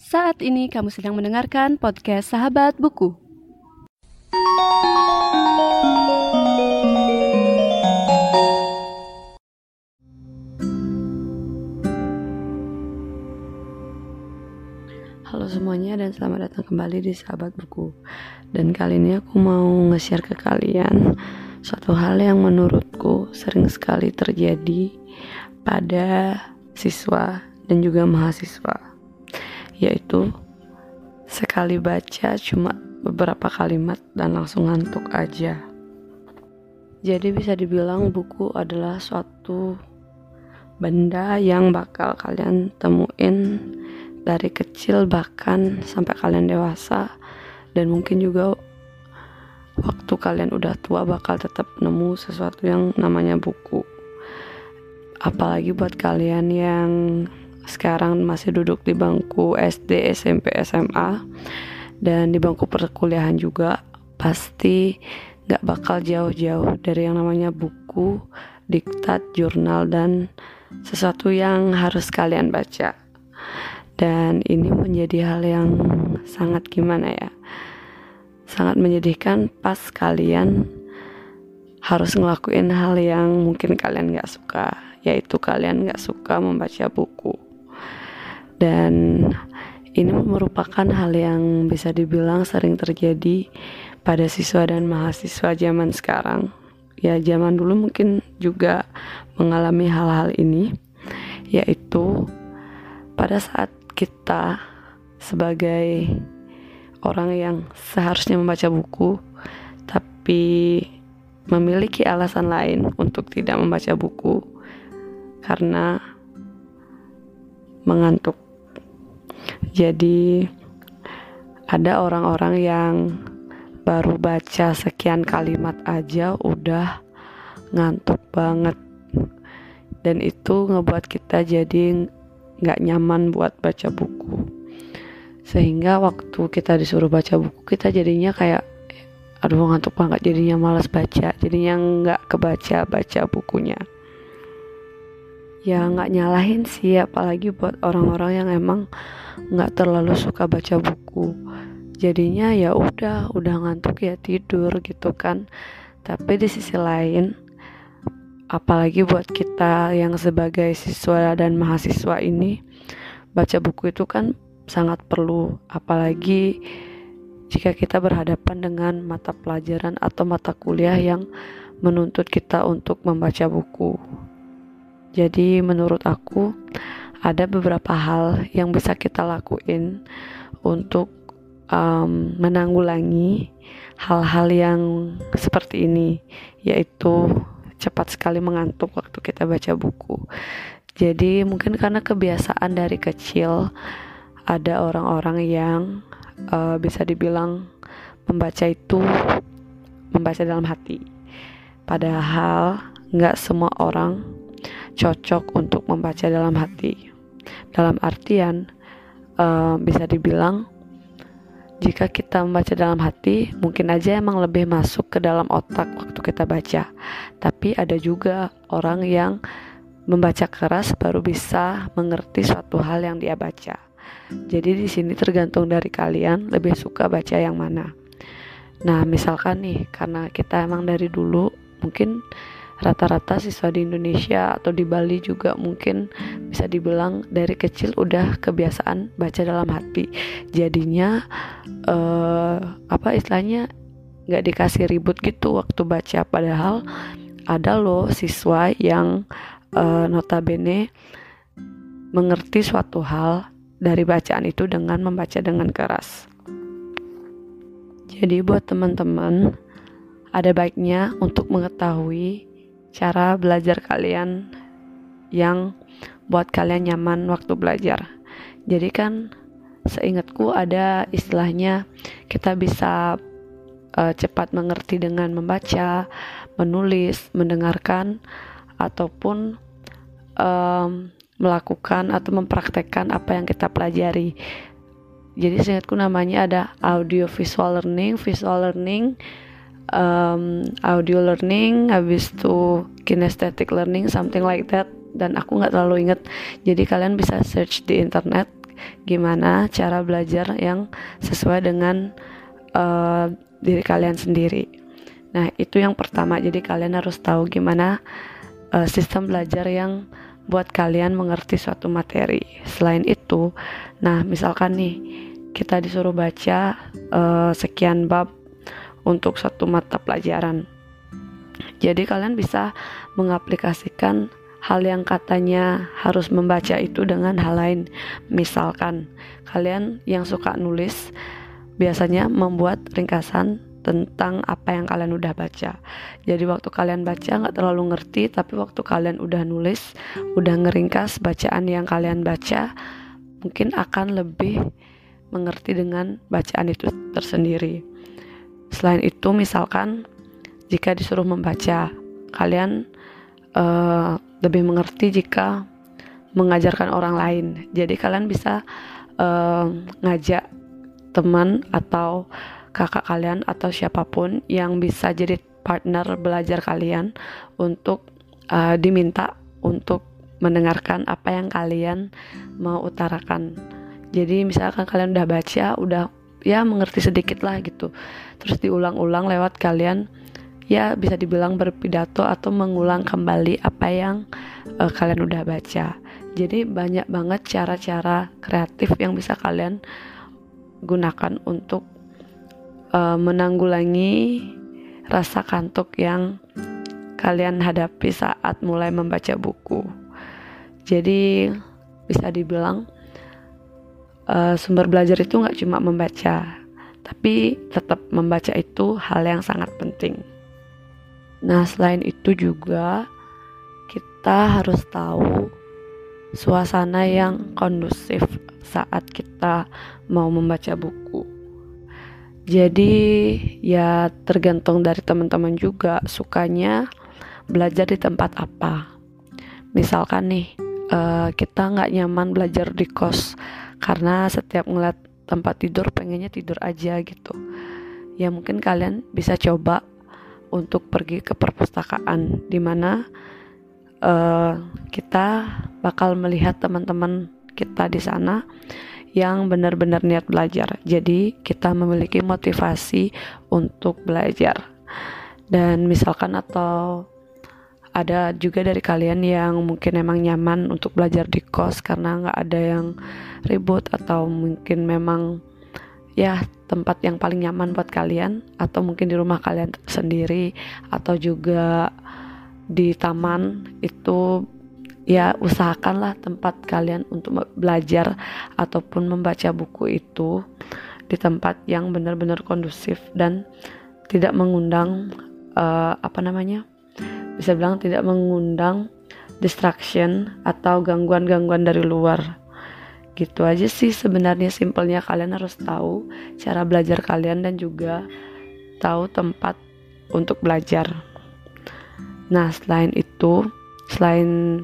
Saat ini kamu sedang mendengarkan podcast Sahabat Buku. Halo semuanya dan selamat datang kembali di Sahabat Buku. Dan kali ini aku mau nge-share ke kalian suatu hal yang menurutku sering sekali terjadi pada siswa dan juga mahasiswa yaitu sekali baca cuma beberapa kalimat dan langsung ngantuk aja. Jadi bisa dibilang buku adalah suatu benda yang bakal kalian temuin dari kecil bahkan sampai kalian dewasa dan mungkin juga waktu kalian udah tua bakal tetap nemu sesuatu yang namanya buku. Apalagi buat kalian yang sekarang masih duduk di bangku SD, SMP, SMA dan di bangku perkuliahan juga pasti gak bakal jauh-jauh dari yang namanya buku, diktat, jurnal dan sesuatu yang harus kalian baca. Dan ini menjadi hal yang sangat gimana ya? Sangat menyedihkan pas kalian harus ngelakuin hal yang mungkin kalian gak suka, yaitu kalian gak suka membaca buku dan ini merupakan hal yang bisa dibilang sering terjadi pada siswa dan mahasiswa zaman sekarang. Ya, zaman dulu mungkin juga mengalami hal-hal ini, yaitu pada saat kita sebagai orang yang seharusnya membaca buku, tapi memiliki alasan lain untuk tidak membaca buku karena mengantuk jadi ada orang-orang yang baru baca sekian kalimat aja udah ngantuk banget. Dan itu ngebuat kita jadi nggak nyaman buat baca buku. Sehingga waktu kita disuruh baca buku kita jadinya kayak aduh ngantuk banget. Jadinya malas baca. Jadinya nggak kebaca baca bukunya ya nggak nyalahin sih apalagi buat orang-orang yang emang nggak terlalu suka baca buku. Jadinya ya udah udah ngantuk ya tidur gitu kan. Tapi di sisi lain apalagi buat kita yang sebagai siswa dan mahasiswa ini baca buku itu kan sangat perlu. Apalagi jika kita berhadapan dengan mata pelajaran atau mata kuliah yang menuntut kita untuk membaca buku jadi menurut aku ada beberapa hal yang bisa kita lakuin untuk um, menanggulangi hal-hal yang seperti ini, yaitu cepat sekali mengantuk waktu kita baca buku. Jadi mungkin karena kebiasaan dari kecil ada orang-orang yang uh, bisa dibilang membaca itu membaca dalam hati. Padahal nggak semua orang cocok untuk membaca dalam hati. Dalam artian, uh, bisa dibilang, jika kita membaca dalam hati, mungkin aja emang lebih masuk ke dalam otak waktu kita baca. Tapi ada juga orang yang membaca keras baru bisa mengerti suatu hal yang dia baca. Jadi di sini tergantung dari kalian lebih suka baca yang mana. Nah, misalkan nih, karena kita emang dari dulu mungkin rata-rata siswa di Indonesia atau di Bali juga mungkin bisa dibilang dari kecil udah kebiasaan baca dalam hati. Jadinya uh, apa istilahnya nggak dikasih ribut gitu waktu baca. Padahal ada loh siswa yang uh, notabene mengerti suatu hal dari bacaan itu dengan membaca dengan keras. Jadi buat teman-teman ada baiknya untuk mengetahui cara belajar kalian yang buat kalian nyaman waktu belajar. Jadi kan seingatku ada istilahnya kita bisa uh, cepat mengerti dengan membaca, menulis, mendengarkan ataupun um, melakukan atau mempraktekkan apa yang kita pelajari. Jadi seingatku namanya ada audio visual learning, visual learning um, audio learning habis itu kinesthetic learning something like that dan aku nggak terlalu inget jadi kalian bisa search di internet gimana cara belajar yang sesuai dengan uh, diri kalian sendiri. Nah, itu yang pertama. Jadi kalian harus tahu gimana uh, sistem belajar yang buat kalian mengerti suatu materi. Selain itu, nah misalkan nih kita disuruh baca uh, sekian bab untuk satu mata pelajaran. Jadi kalian bisa mengaplikasikan hal yang katanya harus membaca itu dengan hal lain. Misalkan kalian yang suka nulis biasanya membuat ringkasan tentang apa yang kalian udah baca. Jadi waktu kalian baca nggak terlalu ngerti, tapi waktu kalian udah nulis, udah ngeringkas bacaan yang kalian baca, mungkin akan lebih mengerti dengan bacaan itu tersendiri. Selain itu, misalkan jika disuruh membaca, kalian uh, lebih mengerti jika mengajarkan orang lain. Jadi kalian bisa uh, ngajak teman atau kakak kalian atau siapa pun yang bisa jadi partner belajar kalian untuk uh, diminta untuk mendengarkan apa yang kalian mau utarakan. Jadi misalkan kalian udah baca, udah ya mengerti sedikit lah gitu. Terus diulang-ulang lewat kalian ya bisa dibilang berpidato atau mengulang kembali apa yang uh, kalian udah baca. Jadi banyak banget cara-cara kreatif yang bisa kalian gunakan untuk uh, menanggulangi rasa kantuk yang kalian hadapi saat mulai membaca buku. Jadi bisa dibilang uh, sumber belajar itu nggak cuma membaca, tapi tetap membaca itu hal yang sangat penting. Nah, selain itu juga kita harus tahu suasana yang kondusif saat kita mau membaca buku. Jadi ya tergantung dari teman-teman juga sukanya belajar di tempat apa. Misalkan nih uh, kita nggak nyaman belajar di kos karena setiap ngeliat tempat tidur pengennya tidur aja gitu ya mungkin kalian bisa coba untuk pergi ke perpustakaan di mana uh, kita bakal melihat teman-teman kita di sana yang benar-benar niat belajar. Jadi kita memiliki motivasi untuk belajar. Dan misalkan atau ada juga dari kalian yang mungkin emang nyaman untuk belajar di kos karena nggak ada yang ribut atau mungkin memang ya tempat yang paling nyaman buat kalian atau mungkin di rumah kalian sendiri atau juga di taman itu ya usahakanlah tempat kalian untuk belajar ataupun membaca buku itu di tempat yang benar-benar kondusif dan tidak mengundang uh, apa namanya bisa bilang tidak mengundang distraction atau gangguan-gangguan dari luar. Gitu aja sih sebenarnya simpelnya. Kalian harus tahu cara belajar kalian dan juga tahu tempat untuk belajar. Nah selain itu selain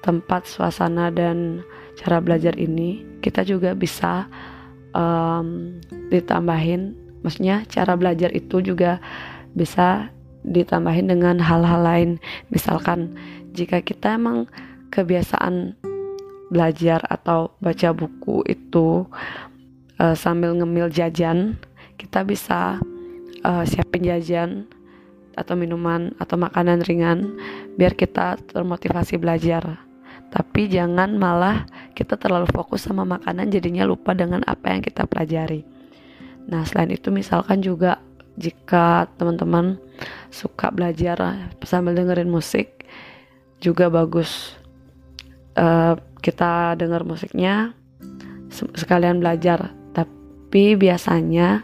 tempat suasana dan cara belajar ini kita juga bisa um, ditambahin. Maksudnya cara belajar itu juga bisa ditambahin dengan hal-hal lain. Misalkan jika kita emang kebiasaan belajar atau baca buku itu uh, sambil ngemil jajan kita bisa uh, siapin jajan atau minuman atau makanan ringan biar kita termotivasi belajar. Tapi jangan malah kita terlalu fokus sama makanan jadinya lupa dengan apa yang kita pelajari. Nah selain itu misalkan juga jika teman-teman suka belajar sambil dengerin musik juga bagus. Uh, kita denger musiknya sekalian belajar. Tapi biasanya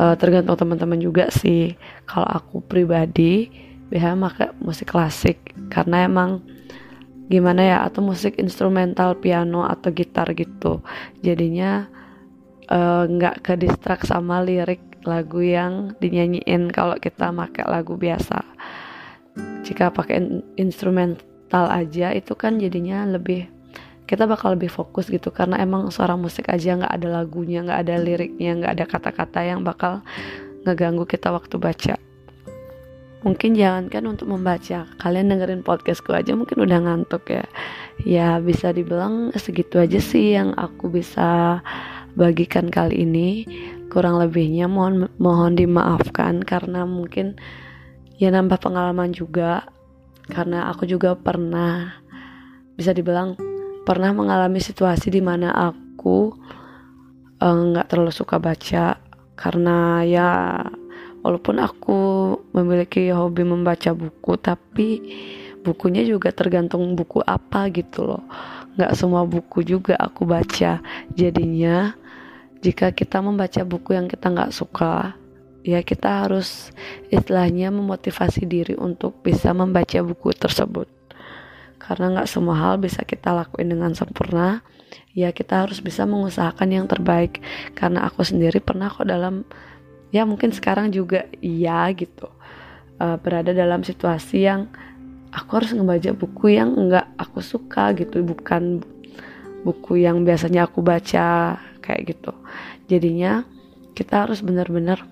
uh, tergantung teman-teman juga sih. Kalau aku pribadi biasanya pakai musik klasik. Karena emang gimana ya atau musik instrumental piano atau gitar gitu. Jadinya eh, nggak uh, ke distrak sama lirik lagu yang dinyanyiin kalau kita pakai lagu biasa. Jika pakai instrumental aja itu kan jadinya lebih kita bakal lebih fokus gitu. Karena emang suara musik aja nggak ada lagunya nggak ada liriknya nggak ada kata-kata yang bakal ngeganggu kita waktu baca. Mungkin jangan kan untuk membaca. Kalian dengerin podcastku aja mungkin udah ngantuk ya. Ya bisa dibilang segitu aja sih yang aku bisa bagikan kali ini kurang lebihnya mohon mohon dimaafkan karena mungkin ya nambah pengalaman juga. Karena aku juga pernah bisa dibilang pernah mengalami situasi di mana aku eh, nggak uh, terlalu suka baca. Karena ya walaupun aku memiliki hobi membaca buku tapi bukunya juga tergantung buku apa gitu loh. Nggak semua buku juga aku baca. Jadinya jika kita membaca buku yang kita nggak suka ya kita harus istilahnya memotivasi diri untuk bisa membaca buku tersebut. Karena nggak semua hal bisa kita lakuin dengan sempurna ya kita harus bisa mengusahakan yang terbaik. Karena aku sendiri pernah kok dalam ya mungkin sekarang juga iya gitu uh, berada dalam situasi yang aku harus ngebaca buku yang nggak aku suka gitu. Bukan buku yang biasanya aku baca kayak gitu. Jadinya kita harus benar-benar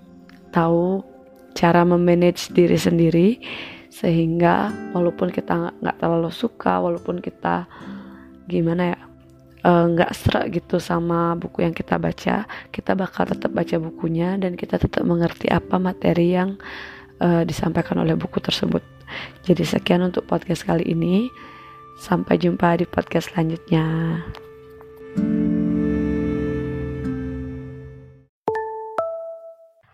tahu cara memanage diri sendiri sehingga walaupun kita nggak terlalu suka walaupun kita gimana ya eh, nggak uh, serak gitu sama buku yang kita baca kita bakal tetap baca bukunya dan kita tetap mengerti apa materi yang uh, disampaikan oleh buku tersebut. Jadi sekian untuk podcast kali ini. Sampai jumpa di podcast selanjutnya